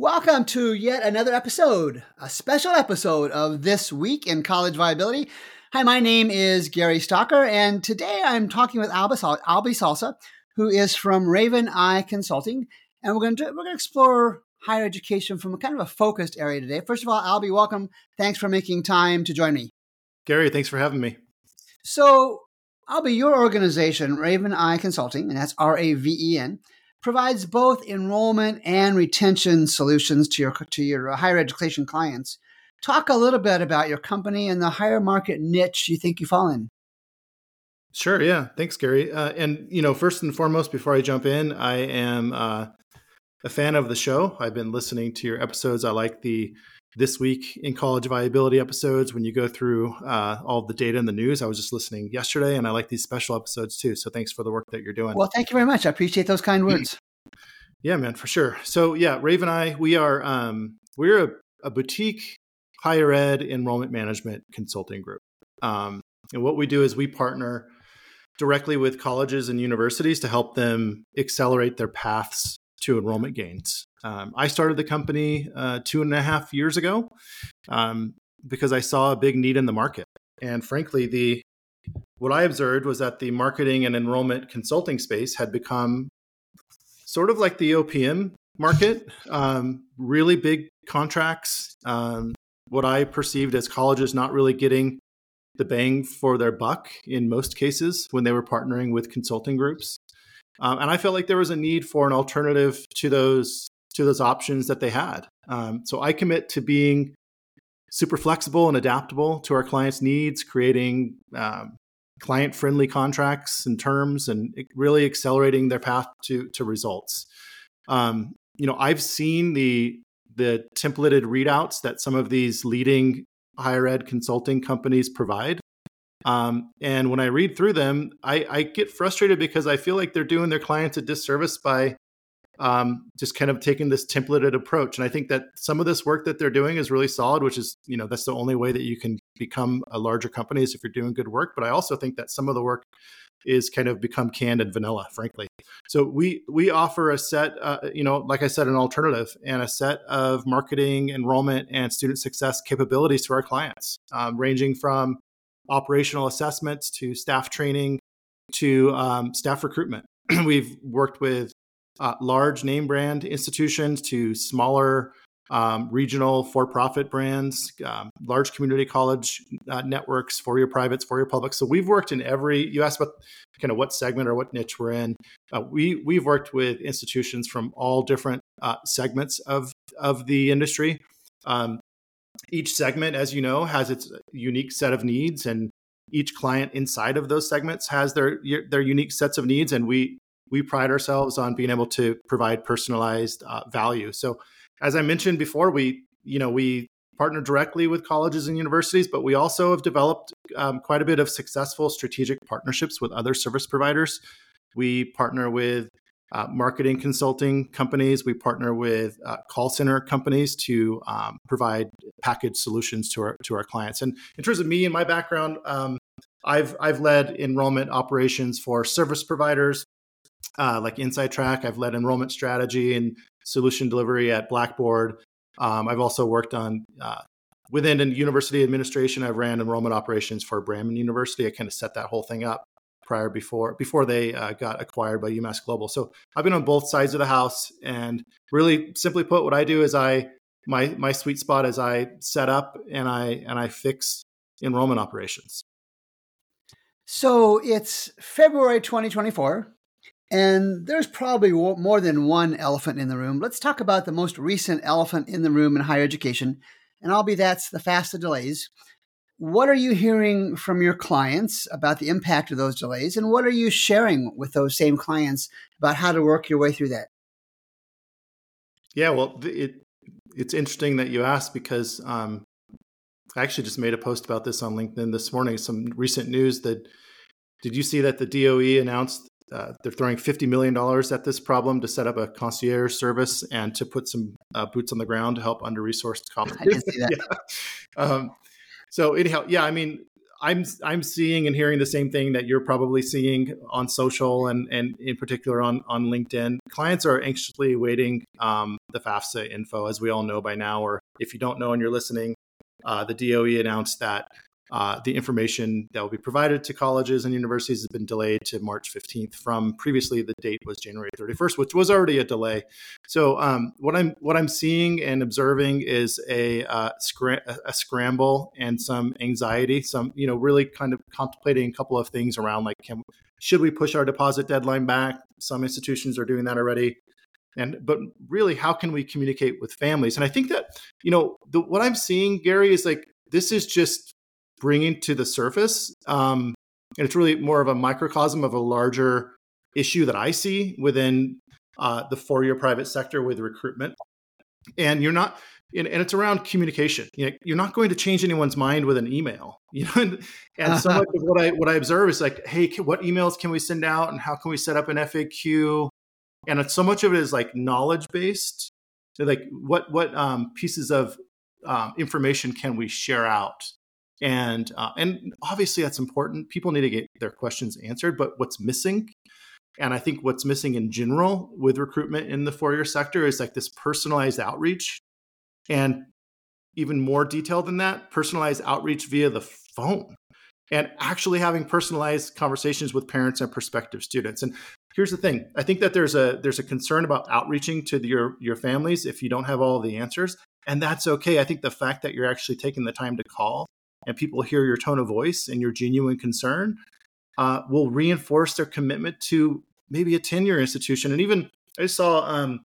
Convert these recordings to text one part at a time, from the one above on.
Welcome to yet another episode, a special episode of This Week in College Viability. Hi, my name is Gary Stocker, and today I'm talking with Alby, Alby Salsa, who is from Raven Eye Consulting, and we're going to we're going to explore higher education from a kind of a focused area today. First of all, Alby, welcome. Thanks for making time to join me. Gary, thanks for having me. So, Alby, your organization, Raven Eye Consulting, and that's R A V E N, provides both enrollment and retention solutions to your to your uh, higher education clients. Talk a little bit about your company and the higher market niche you think you fall in. Sure. Yeah. Thanks, Gary. Uh, and you know, first and foremost, before I jump in, I am uh, a fan of the show. I've been listening to your episodes. I like the this week in college viability episodes when you go through uh, all the data and the news. I was just listening yesterday, and I like these special episodes too. So thanks for the work that you're doing. Well, thank you very much. I appreciate those kind words. Yeah, man, for sure. So yeah, Raven Eye, we are um, we're a, a, boutique higher ed enrollment management consulting group, um, and what we do is we partner directly with colleges and universities to help them accelerate their paths to enrollment gains. Um, I started the company uh, two and a half years ago um, because I saw a big need in the market, and frankly, the what I observed was that the marketing and enrollment consulting space had become sort of like the OPM market, um, really big contracts. Um, what I perceived as colleges not really getting the bang for their buck in most cases when they were partnering with consulting groups. Um, and I felt like there was a need for an alternative to those to those options that they had. Um, so I commit to being super flexible and adaptable to our clients' needs, creating um, client friendly contracts and terms, and really accelerating their path to to results. Um, you know, I've seen the the templated readouts that some of these leading higher ed consulting companies provide. Um, and when I read through them, I, I, get frustrated because I feel like they're doing their clients a disservice by um, just kind of taking this templated approach. And I think that some of this work that they're doing is really solid, which is, you know, that's the only way that you can become a larger company is if you're doing good work. But I also think that some of the work is kind of become canned and vanilla, frankly. So we we offer a set, uh, you know, like I said, an alternative and a set of marketing, enrollment, and student success capabilities to our clients, um, ranging from operational assessments to staff training to um, staff recruitment. We've worked with uh, large name brand institutions to smaller um, regional for-profit brands, um, large community college uh, networks, for your privates, for your publics. So we've worked in every. You asked about kind of what segment or what niche we're in. Uh, we we've worked with institutions from all different uh, segments of of the industry. Um, each segment, as you know, has its unique set of needs, and each client inside of those segments has their their unique sets of needs. And we we pride ourselves on being able to provide personalized uh, value. So as I mentioned before, we you know we partner directly with colleges and universities, but we also have developed um, quite a bit of successful strategic partnerships with other service providers. We partner with uh, marketing consulting companies. We partner with uh, call center companies to um, provide package solutions to our to our clients. And in terms of me and my background, um, I've I've led enrollment operations for service providers uh, like InsideTrack. I've led enrollment strategy and solution delivery at Blackboard. Um, I've also worked on uh, within university administration. I've ran enrollment operations for Brandman University. I kind of set that whole thing up prior before before they uh, got acquired by UMass Global. So I've been on both sides of the house, and really simply put, what I do is I my my sweet spot is I set up and I and I fix enrollment operations. So it's February 2024. And there's probably more than one elephant in the room. Let's talk about the most recent elephant in the room in higher education. And Alby that's the FAFSA delays. What are you hearing from your clients about the impact of those delays? And what are you sharing with those same clients about how to work your way through that? Yeah, well, it, it's interesting that you asked because um, I actually just made a post about this on LinkedIn this morning. Some recent news that did you see that the DOE announced uh, they're throwing $50 million at this problem to set up a concierge service and to put some uh, boots on the ground to help under resourced colleges. I can see that. yeah. um, so anyhow, yeah, I mean, I'm I'm seeing and hearing the same thing that you're probably seeing on social and and in particular on on LinkedIn. Clients are anxiously awaiting um, the FAFSA info, as we all know by now. Or if you don't know and you're listening, uh, the DOE announced that uh, the information that will be provided to colleges and universities has been delayed to March 15th from previously the date was January 31st, which was already a delay. So um, what I'm what I'm seeing and observing is a, uh, a scramble and some anxiety, some you know really kind of contemplating a couple of things around like can should we push our deposit deadline back? Some institutions are doing that already. And but really, how can we communicate with families? And I think that you know the, what I'm seeing, Gary, is like this is just bringing to the surface. Um, and it's really more of a microcosm of a larger issue that I see within uh, the four year private sector with recruitment. And you're not, and, and it's around communication. You know, you're not going to change anyone's mind with an email. You know, and, and so much of what I what I observe is like, hey, what emails can we send out, and how can we set up an FAQ? And it's so much of it is like knowledge based. So like, what what um, pieces of um, information can we share out and uh, and obviously that's important. People need to get their questions answered but what's missing and i think what's missing in general with recruitment in the four-year sector is like this personalized outreach and even more detailed than that personalized outreach via the phone and actually having personalized conversations with parents and prospective students. And here's the thing i think that there's a there's a concern about outreaching to your your families if you don't have all the answers and that's okay. I think the fact that you're actually taking the time to call and people hear your tone of voice and your genuine concern, uh, will reinforce their commitment to maybe a tenure institution. And even I saw um,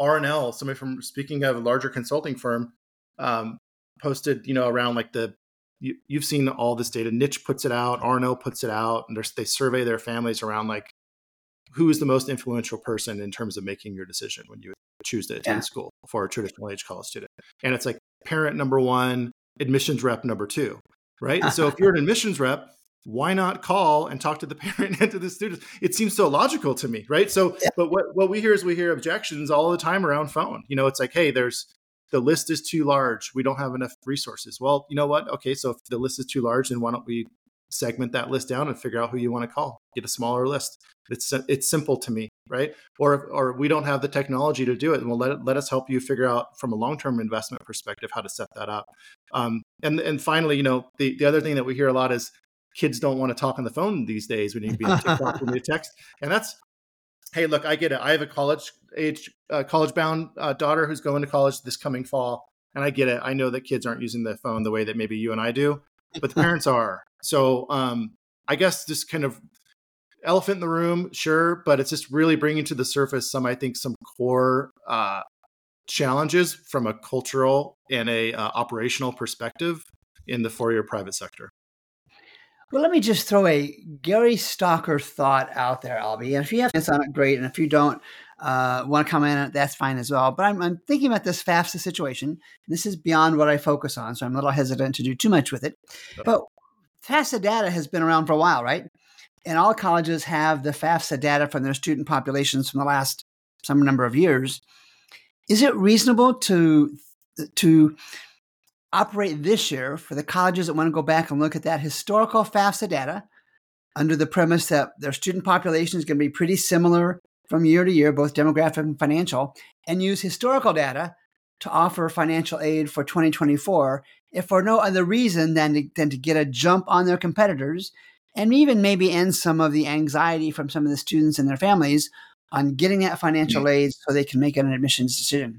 RNL, somebody from speaking of a larger consulting firm, um, posted, you know, around like the you, have seen all this data. Niche puts it out, RNL puts it out, and they survey their families around like who is the most influential person in terms of making your decision when you choose to attend yeah. school for a traditional age college student. And it's like parent number one, admissions rep number two, right? so if you're an admissions rep, why not call and talk to the parent and to the students? It seems so logical to me, right? So, yeah. but what, what we hear is we hear objections all the time around phone. You know, it's like, hey, there's the list is too large. We don't have enough resources. Well, you know what? Okay, so if the list is too large, then why don't we segment that list down and figure out who you want to call? Get a smaller list. It's it's simple to me, right? Or or we don't have the technology to do it, and we'll let it, let us help you figure out from a long term investment perspective how to set that up. Um, and and finally, you know, the the other thing that we hear a lot is kids don't want to talk on the phone these days. We need to be on TikTok, we need to text, and that's hey, look, I get it. I have a college age uh, college bound uh, daughter who's going to college this coming fall, and I get it. I know that kids aren't using the phone the way that maybe you and I do, but the parents are. So um, I guess just kind of elephant in the room, sure, but it's just really bringing to the surface some, I think, some core uh, challenges from a cultural and a uh, operational perspective in the four-year private sector. Well, let me just throw a Gary Stocker thought out there, Alby. And if you have thoughts on it, great. And if you don't uh, want to comment on it, that's fine as well. But I'm, I'm thinking about this FAFSA situation. This is beyond what I focus on, so I'm a little hesitant to do too much with it. But FAFSA data has been around for a while, right? And all colleges have the FAFSA data from their student populations from the last some number of years. Is it reasonable to to operate this year for the colleges that want to go back and look at that historical FAFSA data under the premise that their student population is going to be pretty similar from year to year, both demographic and financial, and use historical data to offer financial aid for 2024, if for no other reason than to, than to get a jump on their competitors and even maybe end some of the anxiety from some of the students and their families on getting that financial aid so they can make an admissions decision.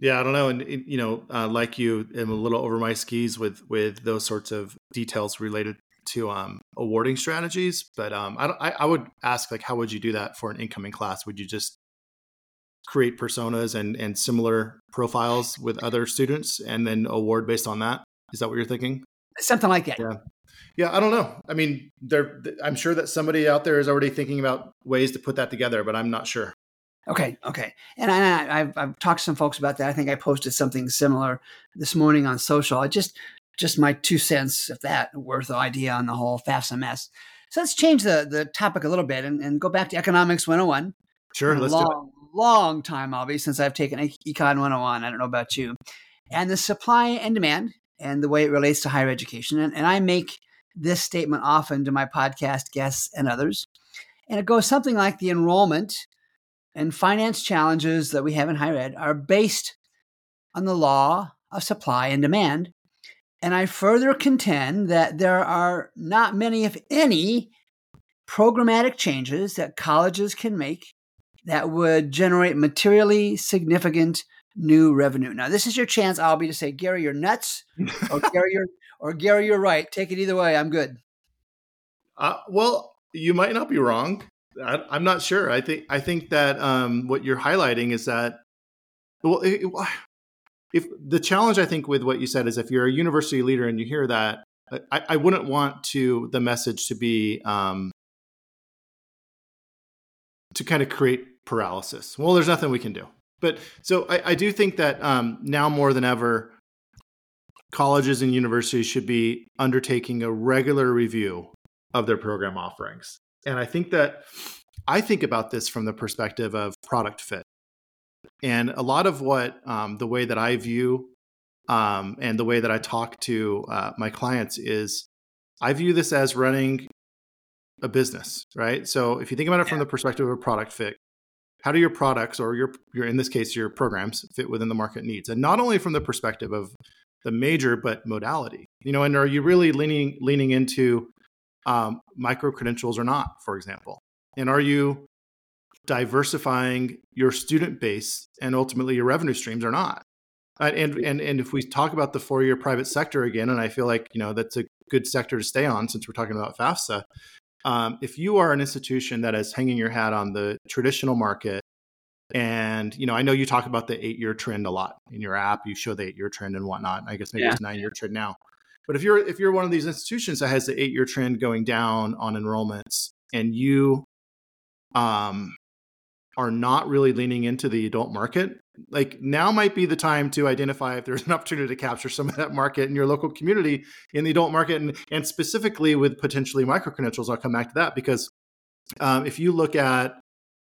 Yeah, I don't know, and you know, uh, like you, I'm a little over my skis with with those sorts of details related to um, awarding strategies. But um, I, I, I would ask, like, how would you do that for an incoming class? Would you just create personas and and similar profiles with other students, and then award based on that? Is that what you're thinking? Something like that. Yeah. Yeah, I don't know. I mean, there. I'm sure that somebody out there is already thinking about ways to put that together, but I'm not sure. Okay, okay. And I, have I've talked to some folks about that. I think I posted something similar this morning on social. I just just my two cents, if that worth the idea on the whole FAFSA mess. So let's change the the topic a little bit and, and go back to economics 101. Sure, let's long, do it. Long time, Alby, since I've taken Econ 101. I don't know about you. And the supply and demand and the way it relates to higher education. And, and I make this statement often to my podcast guests and others. And it goes something like the enrollment and finance challenges that we have in higher ed are based on the law of supply and demand. And I further contend that there are not many, if any, programmatic changes that colleges can make that would generate materially significant new revenue. Now, this is your chance, Alby, to say, Gary, you're nuts, or Gary, you're or Gary, you're right. Take it either way. I'm good. Uh, well, you might not be wrong. I, am not sure. I think I think that um, what you're highlighting is that well, it, if the challenge I think with what you said is if you're a university leader and you hear that, I, I wouldn't want to the message to be um, to kind of create paralysis. Well, there's nothing we can do. But so I, I do think that um, now more than ever, colleges and universities should be undertaking a regular review of their program offerings. And I think that I think about this from the perspective of product fit. And a lot of what um, the way that I view um, and the way that I talk to uh, my clients is I view this as running a business, right? So if you think about it from the perspective of a product fit, how do your products or your your in this case your programs fit within the market needs? And not only from the perspective of the major but modality. You know, and are you really leaning leaning into um, micro credentials or not, for example? And are you diversifying your student base and ultimately your revenue streams or not? Uh, and and and if we talk about the four year private sector again, and I feel like you know that's a good sector to stay on since we're talking about FAFSA. Um, if you are an institution that is hanging your hat on the traditional market and you know, I know you talk about the eight-year trend a lot in your app. You show the eight-year trend and whatnot. I guess maybe yeah. it's nine-year trend now. But if you're if you're one of these institutions that has the eight-year trend going down on enrollments, and you um, are not really leaning into the adult market, like now might be the time to identify if there's an opportunity to capture some of that market in your local community in the adult market, and and specifically with potentially micro credentials. I'll come back to that because um, if you look at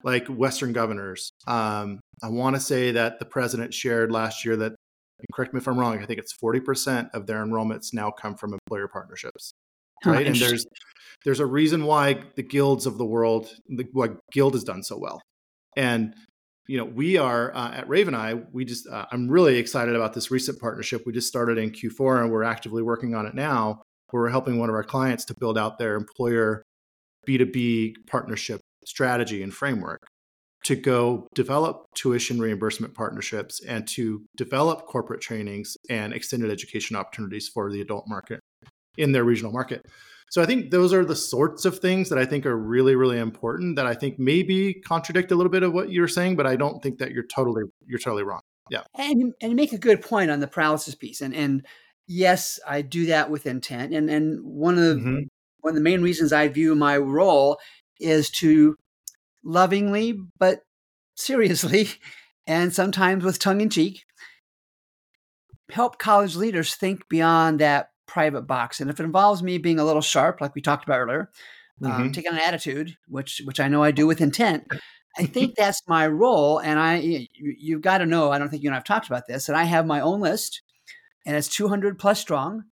like Western governors. Um, I want to say that the president shared last year that, correct me if I'm wrong, I think it's 40% of their enrollments now come from employer partnerships. Right. and there's there's a reason why the guilds of the world, the, why Guild has done so well. And you know, we are uh, at Raven Eye. We just, uh, I'm really excited about this recent partnership. We just started in Q4, and we're actively working on it now. Where we're helping one of our clients to build out their employer B2B partnership strategy and framework to go develop tuition reimbursement partnerships and to develop corporate trainings and extended education opportunities for the adult market in their regional market. So I think those are the sorts of things that I think are really, really important that I think maybe contradict a little bit of what you're saying, but I don't think that you're totally you're totally wrong. Yeah. And and make a good point on the paralysis piece. And and yes, I do that with intent. And and one of the mm-hmm. one of the main reasons I view my role is to lovingly but seriously and sometimes with tongue in cheek help college leaders think beyond that private box and if it involves me being a little sharp like we talked about earlier um, mm-hmm. um, taking an attitude which which i know i do with intent i think that's my role and i you, you've got to know i don't think you and i've talked about this and i have my own list and it's 200 plus strong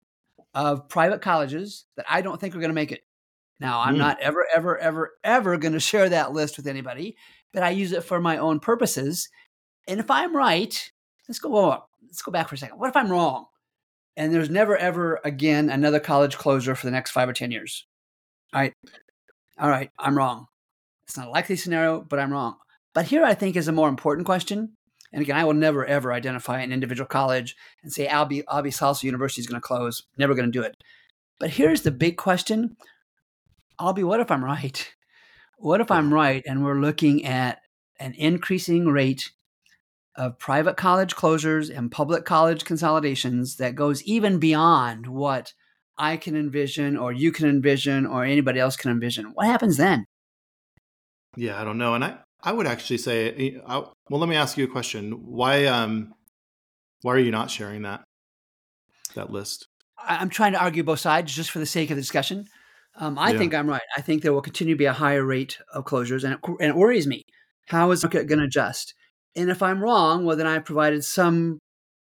of private colleges that i don't think are going to make it now, I'm mm. not ever, ever, ever, ever going to share that list with anybody, but I use it for my own purposes. And if I'm right, let's go. let's go back for a second. What if I'm wrong? And there's never, ever again another college closure for the next five or ten years. All right, all right, I'm wrong. It's not a likely scenario, but I'm wrong. But here, I think is a more important question. And again, I will never ever identify an individual college and say Alby Alby Salsa University is going to close. Never going to do it. But here's the big question: Alby, what if I'm right? What if I'm right and we're looking at an increasing rate of private college closures and public college consolidations that goes even beyond what I can envision or you can envision or anybody else can envision? What happens then? Yeah, I don't know. And I, I would actually say, eh, I, well, let me ask you a question. Why, um, why are you not sharing that, that list? I'm trying to argue both sides just for the sake of the discussion. Um, I yeah. think I'm right. I think there will continue to be a higher rate of closures, and it, and it worries me. How is the market going to adjust? And if I'm wrong, well, then I provided some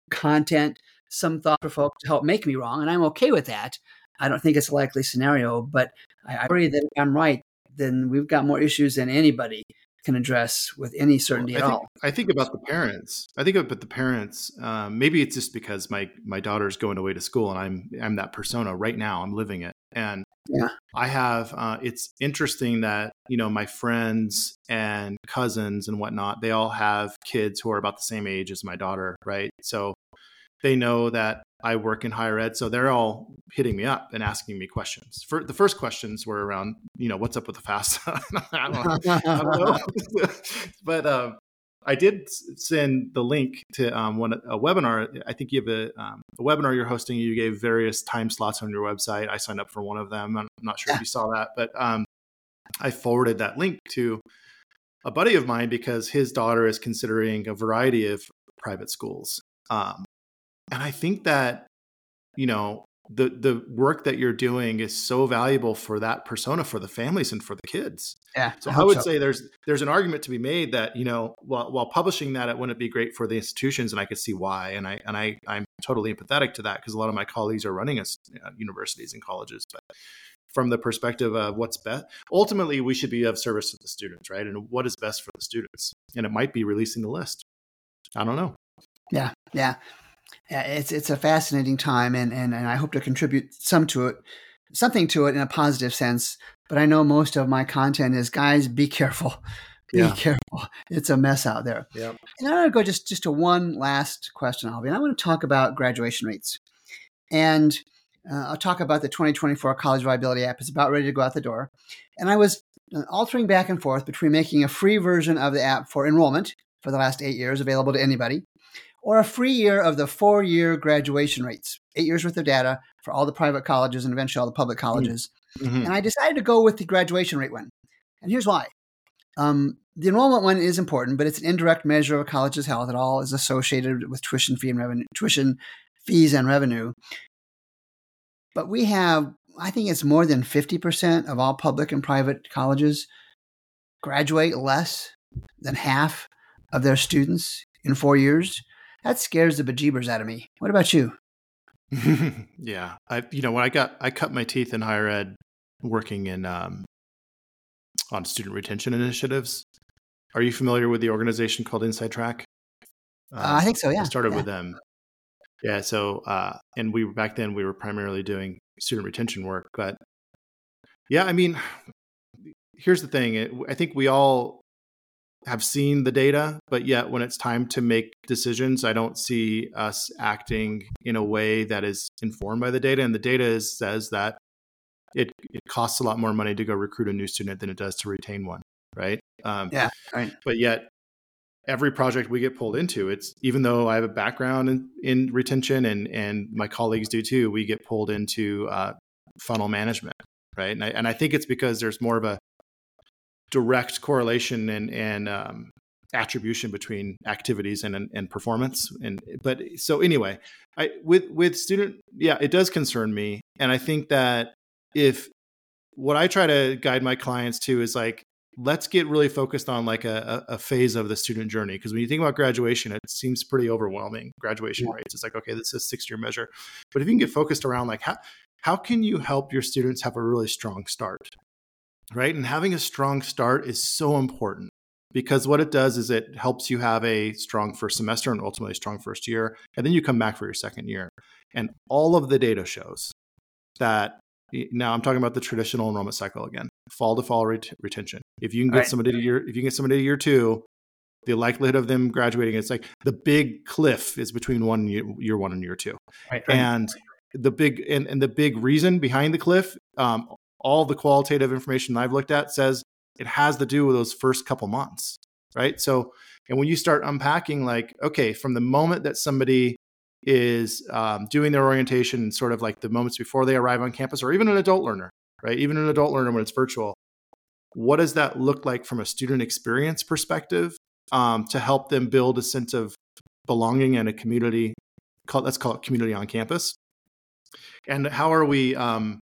content, some thought for folks to help make me wrong, and I'm okay with that. I don't think it's a likely scenario, but I, I worry that if I'm right, then we've got more issues than anybody can address with any certainty well, at think, all. I think about the parents. I think about the parents. Um, maybe it's just because my my daughter's going away to school, and I'm I'm that persona right now. I'm living it, and yeah. I have. Uh, it's interesting that you know my friends and cousins and whatnot. They all have kids who are about the same age as my daughter, right? So they know that I work in higher ed, so they're all hitting me up and asking me questions. For the first questions were around, you know, what's up with the FAFSA? I, don't, I don't but um, I did send the link to um, one a webinar. I think you have a, um, a, webinar you're hosting. You gave various time slots on your website. I signed up for one of them. I'm not sure yeah. if you saw that, but um, I forwarded that link to a buddy of mine because his daughter is considering a variety of private schools. Um, and I think that, you know, the the work that you're doing is so valuable for that persona, for the families and for the kids. Yeah. So I, I would so. say there's there's an argument to be made that, you know, while while publishing that, it wouldn't be great for the institutions, and I could see why. And I and I I'm totally empathetic to that because a lot of my colleagues are running as uh, universities and colleges, but from the perspective of what's best. Ultimately, we should be of service to the students, right? And what is best for the students. And it might be releasing the list. I don't know. Yeah, yeah it's it's a fascinating time, and, and and I hope to contribute some to it, something to it in a positive sense. But I know most of my content is guys, be careful, be yeah. careful. It's a mess out there. Yeah. And I want to go just just to one last question, Alby, and I want to talk about graduation rates, and uh, I'll talk about the 2024 College Viability App. It's about ready to go out the door, and I was uh, altering back and forth between making a free version of the app for enrollment for the last eight years available to anybody or a free year of the four year graduation rates, eight years worth of data for all the private colleges and eventually all the public mm-hmm. colleges. Mm-hmm. And I decided to go with the graduation rate one. And here's why. Um, the enrollment one is important, but it's an indirect measure of a college's health. It all is associated with tuition fee and revenue, tuition fees and revenue. But we have, I think it's more than 50% of all public and private colleges graduate less than half of their students in four years. That scares the bejeebers out of me. What about you? yeah, I you know when I got I cut my teeth in higher ed working in um, on student retention initiatives. Are you familiar with the organization called InsideTrack? Uh, uh, I think so. Yeah, I started yeah. with them. Yeah, so uh, and we back then we were primarily doing student retention work, but yeah, I mean, here's the thing. I think we all have seen the data, but yet when it's time to make decisions, I don't see us acting in a way that is informed by the data. And the data is, says that it it costs a lot more money to go recruit a new student than it does to retain one, right? Um, yeah, right. But yet, every project we get pulled into, it's even though I have a background in, in retention and and my colleagues do too, we get pulled into uh, funnel management, right? And I, and I think it's because there's more of a direct correlation and and um, attribution between activities and, and, and performance. And but so anyway i with with student yeah it does concern me. And i think that if what i try to guide my clients to is like let's get really focused on like a, a phase of the student journey. Because when you think about graduation it seems pretty overwhelming graduation yeah. rates. It's like okay this is a six year measure. But if you can get focused around like how how can you help your students have a really strong start right? And having a strong start is so important because what it does is it helps you have a strong first semester and ultimately a strong first year. And then you come back for your second year. And all of the data shows that now I'm talking about the traditional enrollment cycle again, fall to fall ret- retention. If you can get right. somebody to year, if you can get somebody to year two, the likelihood of them graduating, it's like the big cliff is between one year, year one and year two. Right, right. And the big and, and the big reason behind the cliff um, all the qualitative information I've looked at says it has to do with those first couple months, right? So, and when you start unpacking, like, okay, from the moment that somebody is um, doing their orientation, sort of like the moments before they arrive on campus, or even an adult learner, right? Even an adult learner when it's virtual, what does that look like from a student experience perspective um, to help them build a sense of belonging and a community? Call, let's call it community on campus. And how are we um,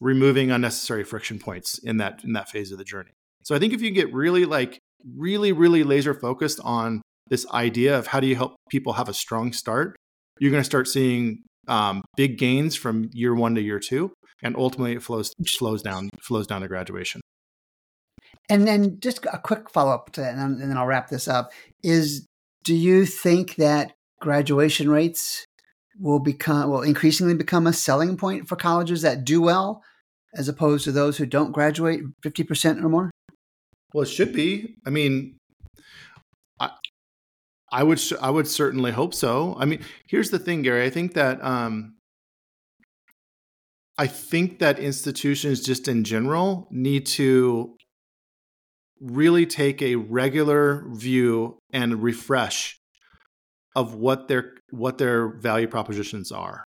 removing unnecessary friction points in that in that phase of the journey. So I think if you get really like really really laser focused on this idea of how do you help people have a strong start, you're going to start seeing um, big gains from year one to year two, and ultimately it flows slows down flows down to graduation. And then just a quick follow up to that, and then I'll wrap this up. Is do you think that graduation rates will become will increasingly become a selling point for colleges that do well, as opposed to those who don't graduate fifty percent or more? Well, it should be. I mean, I, I would I would certainly hope so. I mean, here's the thing, Gary. I think that um, I think that institutions just in general need to really take a regular view and refresh of what their what their value propositions are.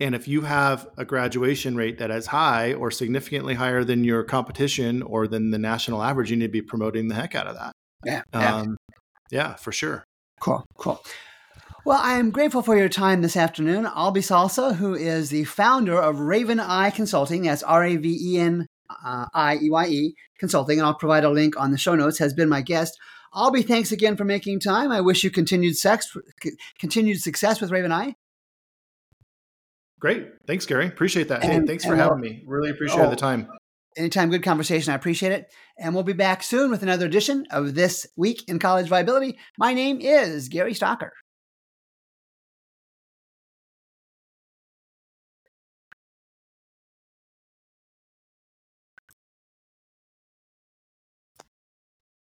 And if you have a graduation rate that is high or significantly higher than your competition or than the national average, you need to be promoting the heck out of that. Yeah. Yeah, um, yeah for sure. Cool. Cool. Well, I am grateful for your time this afternoon. Alby Salsa, who is the founder of Raven Eye Consulting, that's R A V E N I E Y E Consulting, and I'll provide a link on the show notes, has been my guest. Alby, thanks again for making time. I wish you continued sex, continued success with Raven Eye. Great. Thanks, Gary. Appreciate that. And, hey, thanks for having me. Really appreciate oh, the time. Anytime, good conversation. I appreciate it. And we'll be back soon with another edition of This Week in College Viability. My name is Gary Stocker.